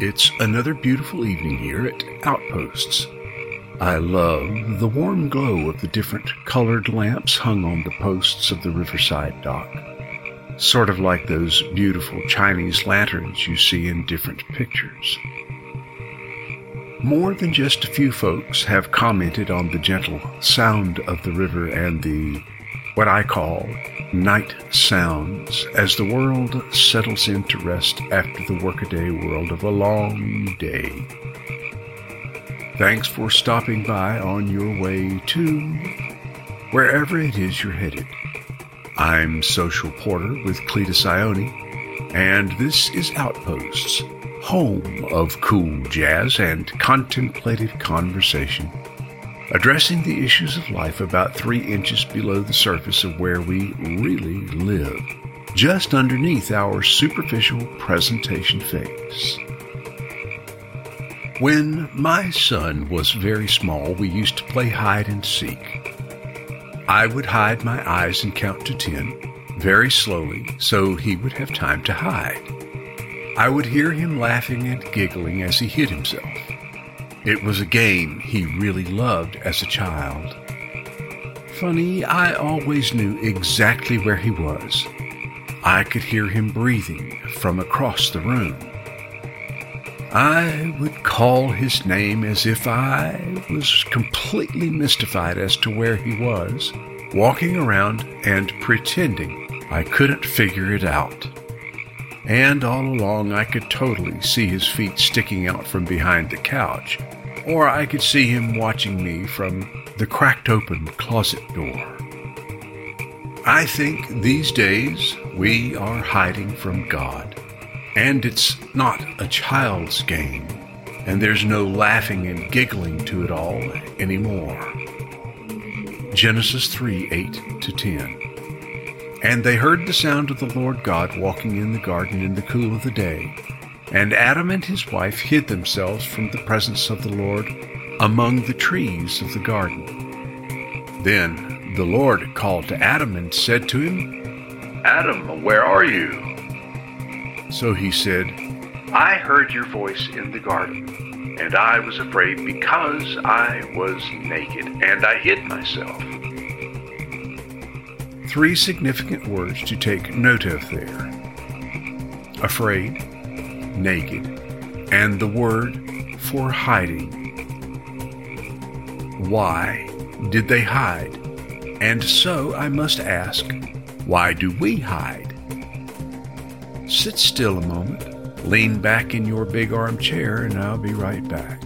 It's another beautiful evening here at Outposts. I love the warm glow of the different colored lamps hung on the posts of the riverside dock. Sort of like those beautiful Chinese lanterns you see in different pictures. More than just a few folks have commented on the gentle sound of the river and the, what I call, night sounds as the world settles in to rest after the workaday world of a long day. Thanks for stopping by on your way to wherever it is you're headed. I'm Social Porter with Cletus Ione, and this is Outposts, home of cool jazz and contemplative conversation, addressing the issues of life about three inches below the surface of where we really live, just underneath our superficial presentation phase. When my son was very small, we used to play hide and seek. I would hide my eyes and count to ten, very slowly, so he would have time to hide. I would hear him laughing and giggling as he hid himself. It was a game he really loved as a child. Funny, I always knew exactly where he was. I could hear him breathing from across the room. I would call his name as if I was completely mystified as to where he was, walking around and pretending I couldn't figure it out. And all along I could totally see his feet sticking out from behind the couch, or I could see him watching me from the cracked open closet door. I think these days we are hiding from God. And it's not a child's game, and there's no laughing and giggling to it all anymore. Genesis 3 8 to 10. And they heard the sound of the Lord God walking in the garden in the cool of the day. And Adam and his wife hid themselves from the presence of the Lord among the trees of the garden. Then the Lord called to Adam and said to him, Adam, where are you? So he said, I heard your voice in the garden, and I was afraid because I was naked, and I hid myself. Three significant words to take note of there afraid, naked, and the word for hiding. Why did they hide? And so I must ask, why do we hide? Sit still a moment, lean back in your big armchair, and I'll be right back.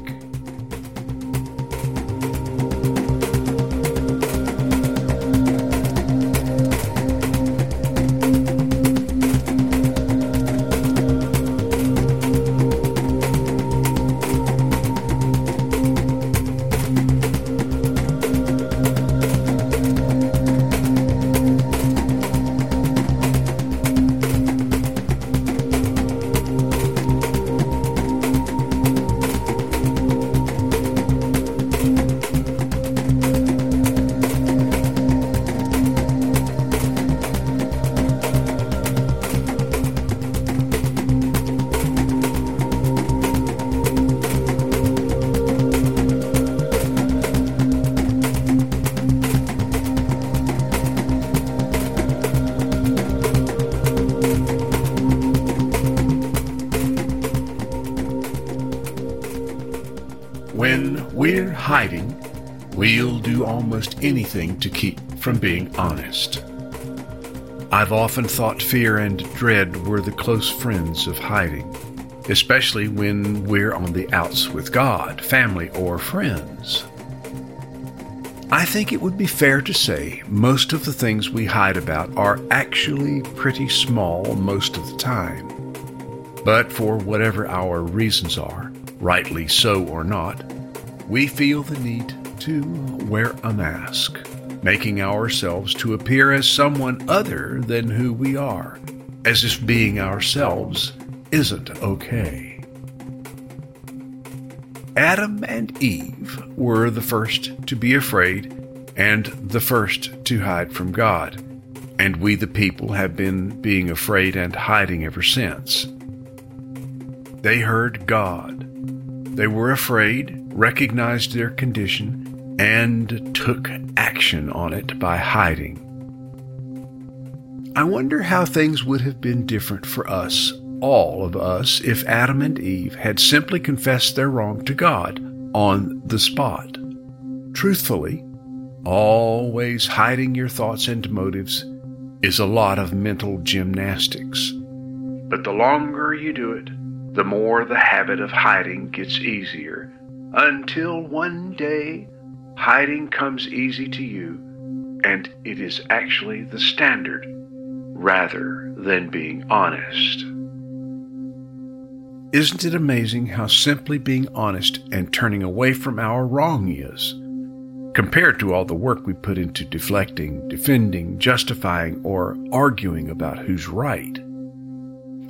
Hiding, we'll do almost anything to keep from being honest. I've often thought fear and dread were the close friends of hiding, especially when we're on the outs with God, family, or friends. I think it would be fair to say most of the things we hide about are actually pretty small most of the time. But for whatever our reasons are, rightly so or not, we feel the need to wear a mask, making ourselves to appear as someone other than who we are, as if being ourselves isn't okay. Adam and Eve were the first to be afraid and the first to hide from God. And we, the people, have been being afraid and hiding ever since. They heard God. They were afraid, recognized their condition, and took action on it by hiding. I wonder how things would have been different for us, all of us, if Adam and Eve had simply confessed their wrong to God on the spot. Truthfully, always hiding your thoughts and motives is a lot of mental gymnastics. But the longer you do it, the more the habit of hiding gets easier until one day hiding comes easy to you and it is actually the standard rather than being honest. Isn't it amazing how simply being honest and turning away from our wrong is, compared to all the work we put into deflecting, defending, justifying, or arguing about who's right?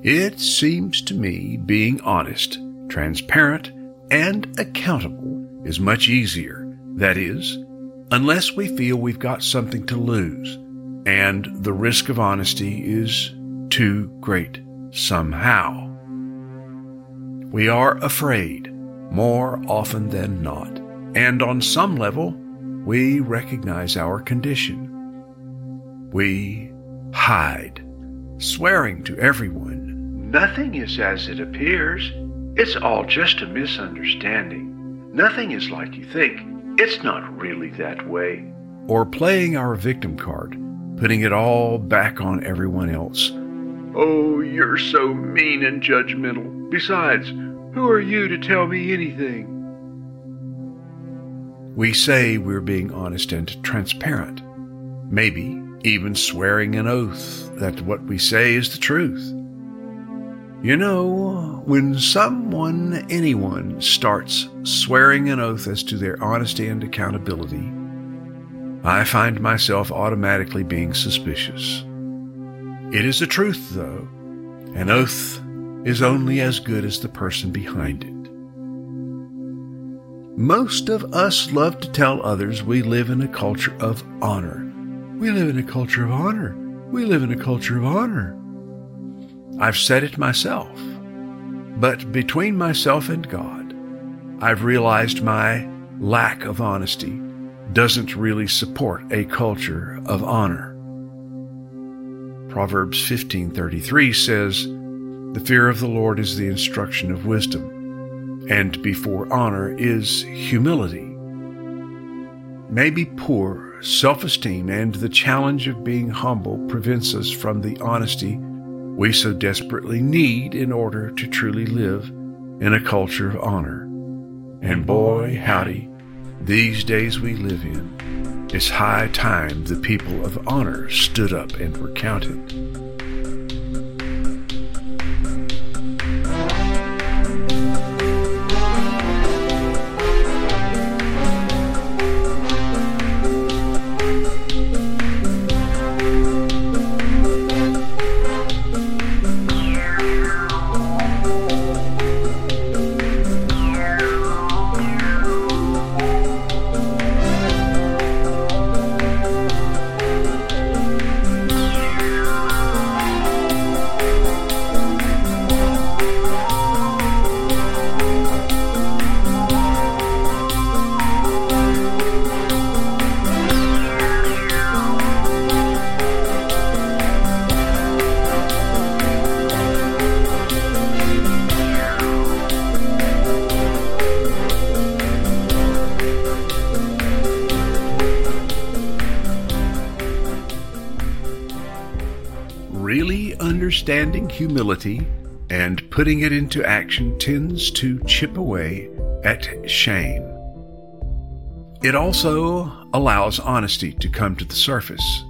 It seems to me being honest, transparent, and accountable is much easier. That is, unless we feel we've got something to lose and the risk of honesty is too great somehow. We are afraid more often than not, and on some level, we recognize our condition. We hide, swearing to everyone, Nothing is as it appears. It's all just a misunderstanding. Nothing is like you think. It's not really that way. or playing our victim card, putting it all back on everyone else. Oh, you're so mean and judgmental. Besides, who are you to tell me anything? We say we're being honest and transparent, maybe even swearing an oath that what we say is the truth. You know, when someone, anyone, starts swearing an oath as to their honesty and accountability, I find myself automatically being suspicious. It is a truth, though. An oath is only as good as the person behind it. Most of us love to tell others we live in a culture of honor. We live in a culture of honor. We live in a culture of honor. I've said it myself. But between myself and God, I've realized my lack of honesty doesn't really support a culture of honor. Proverbs 15:33 says, "The fear of the Lord is the instruction of wisdom, and before honor is humility." Maybe poor self-esteem and the challenge of being humble prevents us from the honesty we so desperately need in order to truly live in a culture of honor. And boy, howdy, these days we live in, it's high time the people of honor stood up and were counted. Humility and putting it into action tends to chip away at shame. It also allows honesty to come to the surface.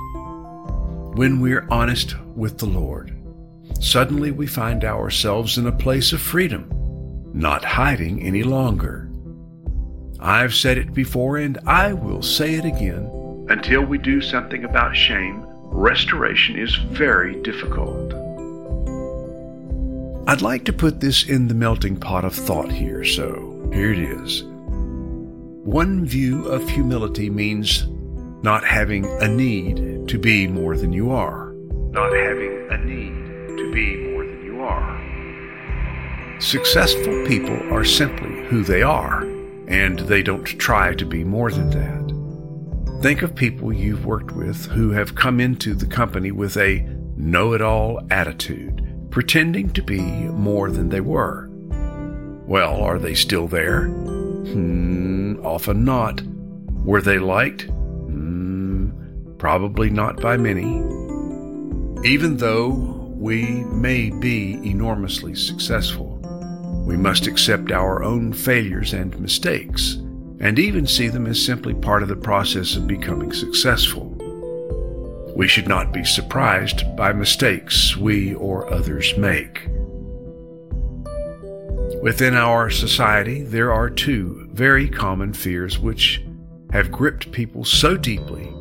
When we're honest with the Lord, suddenly we find ourselves in a place of freedom, not hiding any longer. I've said it before and I will say it again. Until we do something about shame, restoration is very difficult. I'd like to put this in the melting pot of thought here, so here it is. One view of humility means not having a need to be more than you are. Not having a need to be more than you are. Successful people are simply who they are, and they don't try to be more than that. Think of people you've worked with who have come into the company with a know it all attitude, pretending to be more than they were. Well, are they still there? Hmm, often not. Were they liked? Hmm, probably not by many. Even though we may be enormously successful, we must accept our own failures and mistakes, and even see them as simply part of the process of becoming successful. We should not be surprised by mistakes we or others make. Within our society, there are two very common fears which have gripped people so deeply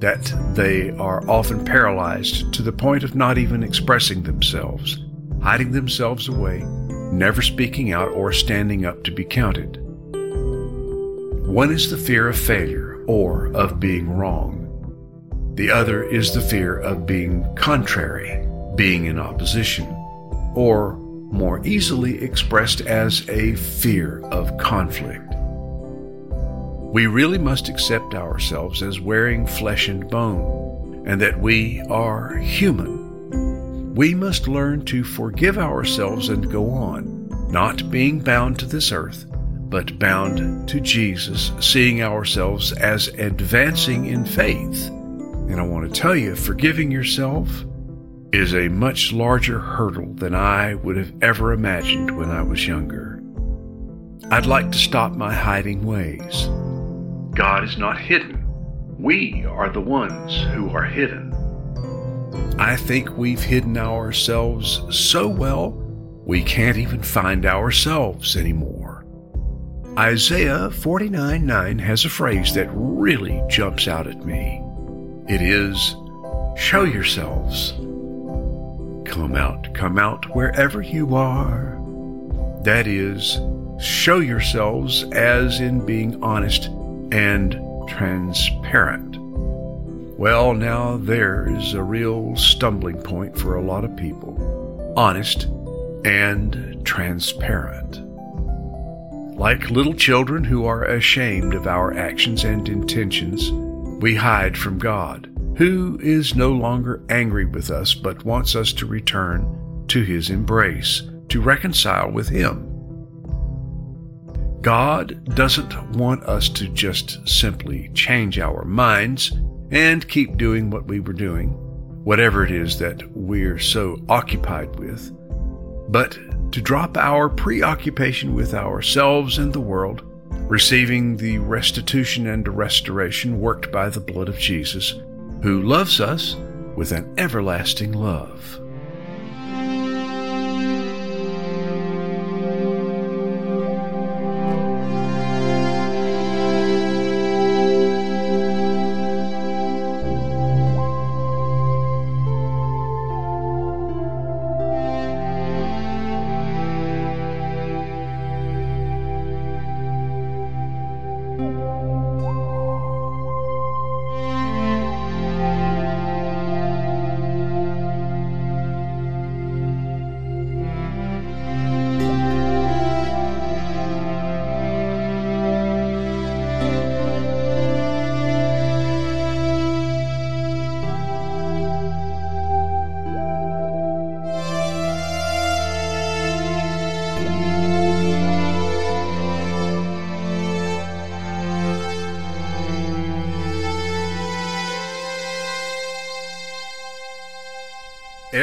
that they are often paralyzed to the point of not even expressing themselves, hiding themselves away, never speaking out or standing up to be counted. One is the fear of failure or of being wrong. The other is the fear of being contrary, being in opposition, or more easily expressed as a fear of conflict. We really must accept ourselves as wearing flesh and bone, and that we are human. We must learn to forgive ourselves and go on, not being bound to this earth, but bound to Jesus, seeing ourselves as advancing in faith. And I want to tell you, forgiving yourself is a much larger hurdle than I would have ever imagined when I was younger. I'd like to stop my hiding ways. God is not hidden. We are the ones who are hidden. I think we've hidden ourselves so well we can't even find ourselves anymore. Isaiah 49 9 has a phrase that really jumps out at me. It is, Show yourselves. Come out, come out wherever you are. That is, show yourselves as in being honest and transparent. Well, now there is a real stumbling point for a lot of people. Honest and transparent. Like little children who are ashamed of our actions and intentions, we hide from God who is no longer angry with us but wants us to return to his embrace, to reconcile with him. God doesn't want us to just simply change our minds and keep doing what we were doing, whatever it is that we're so occupied with, but to drop our preoccupation with ourselves and the world, receiving the restitution and restoration worked by the blood of Jesus who loves us with an everlasting love.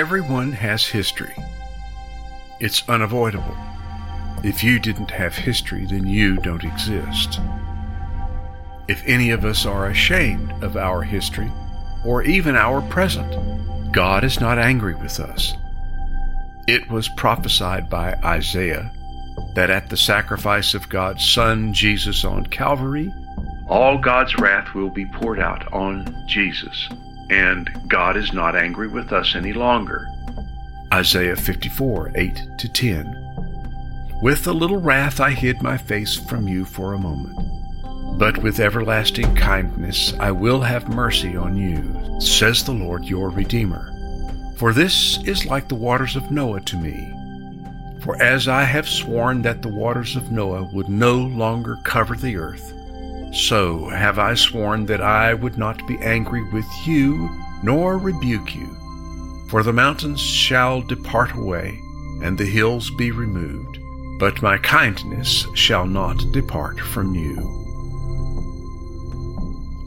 Everyone has history. It's unavoidable. If you didn't have history, then you don't exist. If any of us are ashamed of our history, or even our present, God is not angry with us. It was prophesied by Isaiah that at the sacrifice of God's Son, Jesus, on Calvary, all God's wrath will be poured out on Jesus and God is not angry with us any longer. Isaiah 54 8 to 10. With a little wrath I hid my face from you for a moment. But with everlasting kindness I will have mercy on you, says the Lord your Redeemer. For this is like the waters of Noah to me. For as I have sworn that the waters of Noah would no longer cover the earth, so have I sworn that I would not be angry with you, nor rebuke you. For the mountains shall depart away, and the hills be removed, but my kindness shall not depart from you.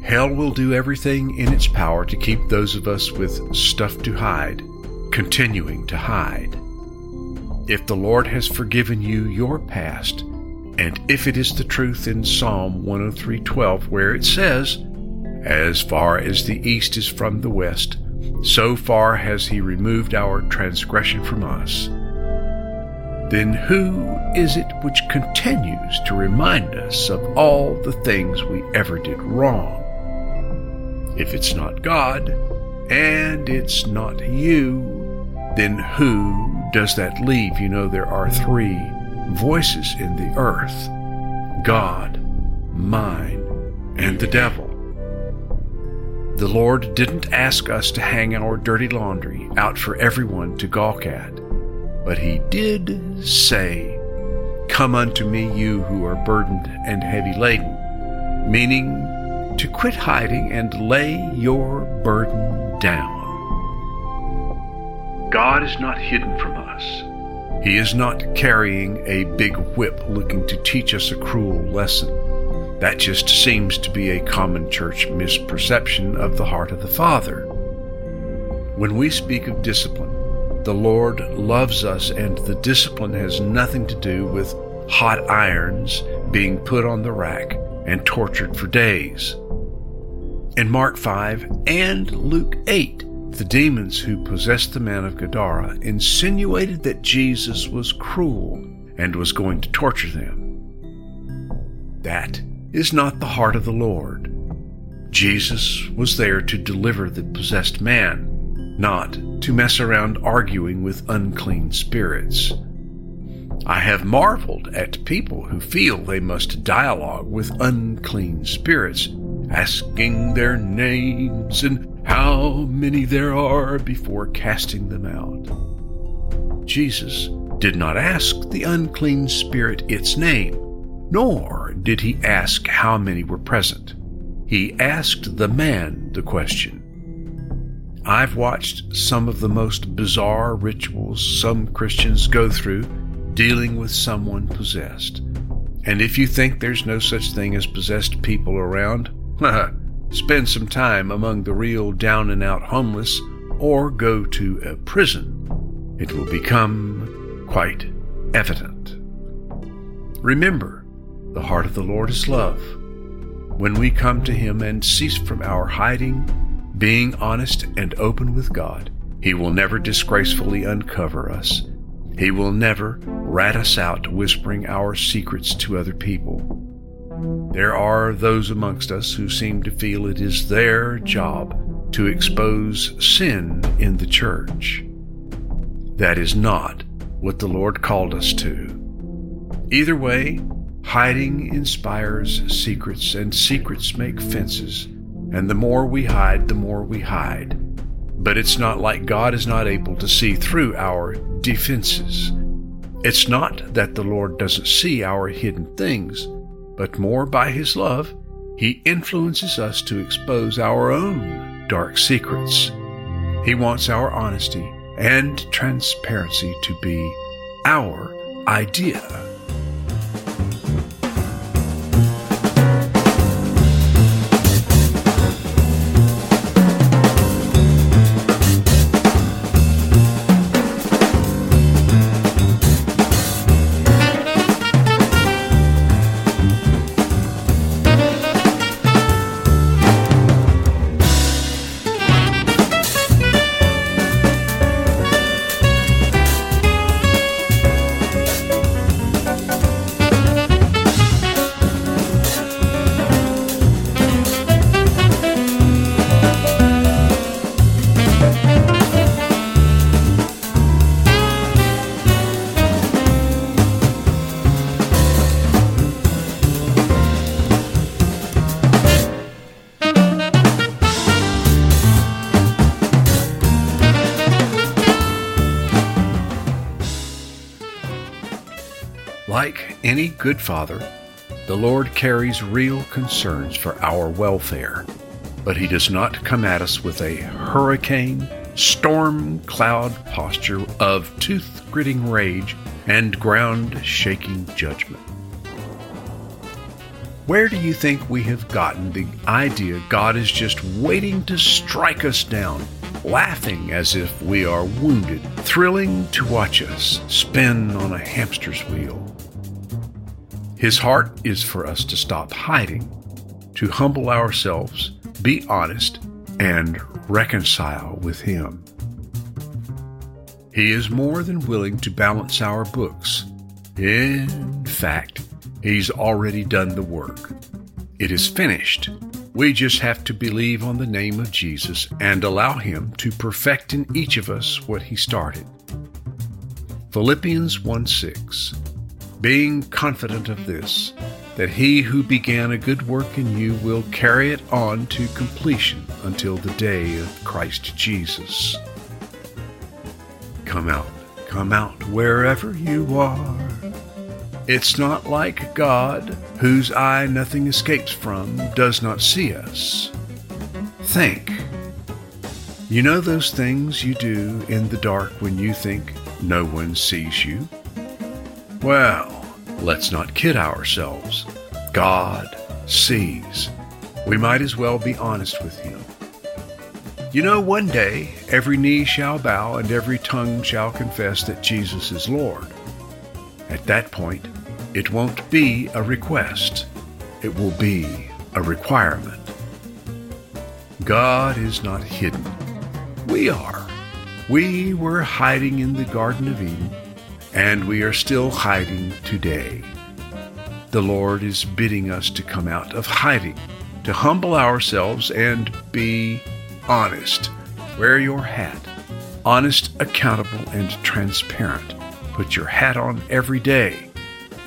Hell will do everything in its power to keep those of us with stuff to hide, continuing to hide. If the Lord has forgiven you your past, and if it is the truth in Psalm 103:12 where it says, "As far as the east is from the west, so far has he removed our transgression from us." Then who is it which continues to remind us of all the things we ever did wrong? If it's not God, and it's not you, then who does that leave? You know, there are three voices in the earth God, mine, and the devil. The Lord didn't ask us to hang our dirty laundry out for everyone to gawk at, but He did say, Come unto me, you who are burdened and heavy laden, meaning to quit hiding and lay your burden down. God is not hidden from us. He is not carrying a big whip looking to teach us a cruel lesson. That just seems to be a common church misperception of the heart of the Father. When we speak of discipline, the Lord loves us, and the discipline has nothing to do with hot irons being put on the rack and tortured for days. In Mark 5 and Luke 8, the demons who possessed the man of Gadara insinuated that Jesus was cruel and was going to torture them. That is not the heart of the Lord. Jesus was there to deliver the possessed man, not to mess around arguing with unclean spirits. I have marveled at people who feel they must dialogue with unclean spirits, asking their names and how many there are before casting them out. Jesus did not ask the unclean spirit its name, nor did he ask how many were present. He asked the man the question. I've watched some of the most bizarre rituals some Christians go through dealing with someone possessed. And if you think there's no such thing as possessed people around, spend some time among the real down and out homeless, or go to a prison, it will become quite evident. Remember, the heart of the Lord is love. When we come to Him and cease from our hiding, being honest and open with God, He will never disgracefully uncover us. He will never rat us out whispering our secrets to other people. There are those amongst us who seem to feel it is their job to expose sin in the church. That is not what the Lord called us to. Either way, hiding inspires secrets, and secrets make fences, and the more we hide, the more we hide. But it's not like God is not able to see through our defenses. It's not that the Lord doesn't see our hidden things but more by His love, He influences us to expose our own dark secrets. He wants our honesty and transparency to be our idea any good father, the Lord carries real concerns for our welfare, but He does not come at us with a hurricane, storm cloud posture of tooth gritting rage and ground shaking judgment. Where do you think we have gotten the idea God is just waiting to strike us down, laughing as if we are wounded, thrilling to watch us spin on a hamster's wheel? His heart is for us to stop hiding, to humble ourselves, be honest, and reconcile with Him. He is more than willing to balance our books. In fact, He's already done the work. It is finished. We just have to believe on the name of Jesus and allow Him to perfect in each of us what He started. Philippians 1 6 being confident of this, that he who began a good work in you will carry it on to completion until the day of Christ Jesus. Come out, come out wherever you are. It's not like God, whose eye nothing escapes from, does not see us. Think. You know those things you do in the dark when you think no one sees you? Well, Let's not kid ourselves. God sees. We might as well be honest with Him. You know, one day every knee shall bow and every tongue shall confess that Jesus is Lord. At that point, it won't be a request, it will be a requirement. God is not hidden. We are. We were hiding in the Garden of Eden and we are still hiding today. The Lord is bidding us to come out of hiding, to humble ourselves and be honest. Wear your hat. Honest, accountable, and transparent. Put your hat on every day.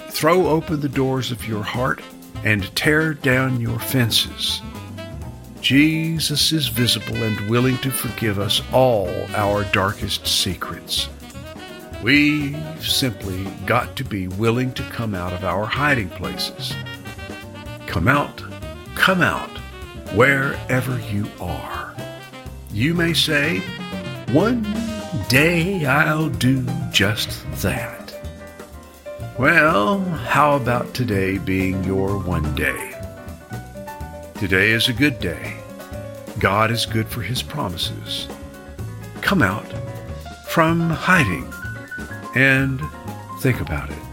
Throw open the doors of your heart and tear down your fences. Jesus is visible and willing to forgive us all our darkest secrets. We've simply got to be willing to come out of our hiding places. Come out, come out, wherever you are. You may say, One day I'll do just that. Well, how about today being your one day? Today is a good day. God is good for his promises. Come out from hiding and think about it.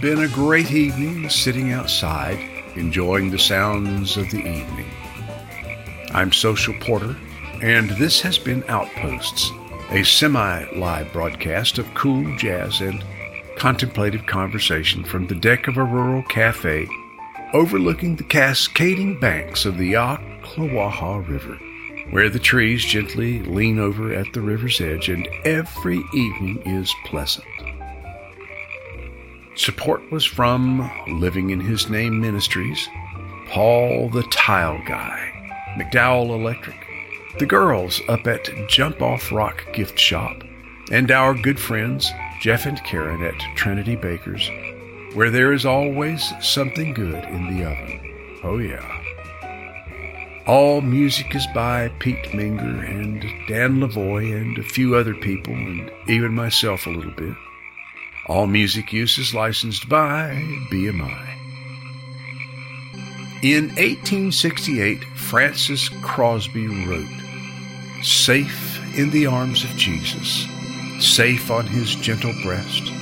Been a great evening sitting outside, enjoying the sounds of the evening. I'm Social Porter, and this has been Outposts, a semi live broadcast of cool jazz and contemplative conversation from the deck of a rural cafe overlooking the cascading banks of the Ocklawaha River, where the trees gently lean over at the river's edge, and every evening is pleasant. Support was from Living in His Name Ministries, Paul the Tile Guy, McDowell Electric, the girls up at Jump Off Rock Gift Shop, and our good friends Jeff and Karen at Trinity Bakers, where there is always something good in the oven. Oh, yeah. All music is by Pete Minger and Dan Lavoie and a few other people, and even myself a little bit. All music use is licensed by BMI. In 1868, Frances Crosby wrote, Safe in the arms of Jesus, safe on his gentle breast,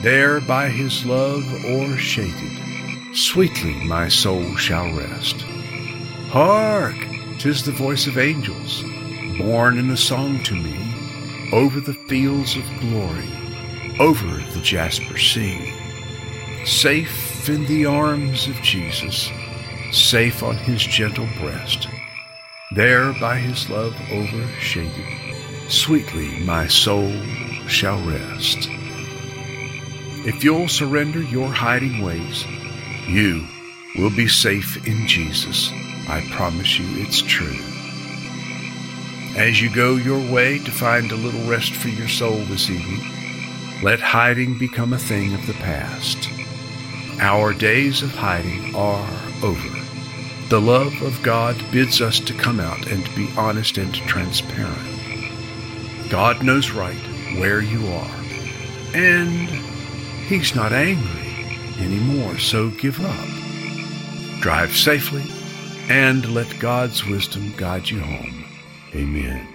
there by his love o'ershaded, sweetly my soul shall rest. Hark! Tis the voice of angels, borne in a song to me, over the fields of glory, over the jasper sea. Safe in the arms of Jesus, safe on his gentle breast, there by his love overshaded, sweetly my soul shall rest. If you'll surrender your hiding ways, you will be safe in Jesus. I promise you it's true. As you go your way to find a little rest for your soul this evening, let hiding become a thing of the past. Our days of hiding are over. The love of God bids us to come out and be honest and transparent. God knows right where you are, and He's not angry anymore, so give up. Drive safely and let God's wisdom guide you home. Amen.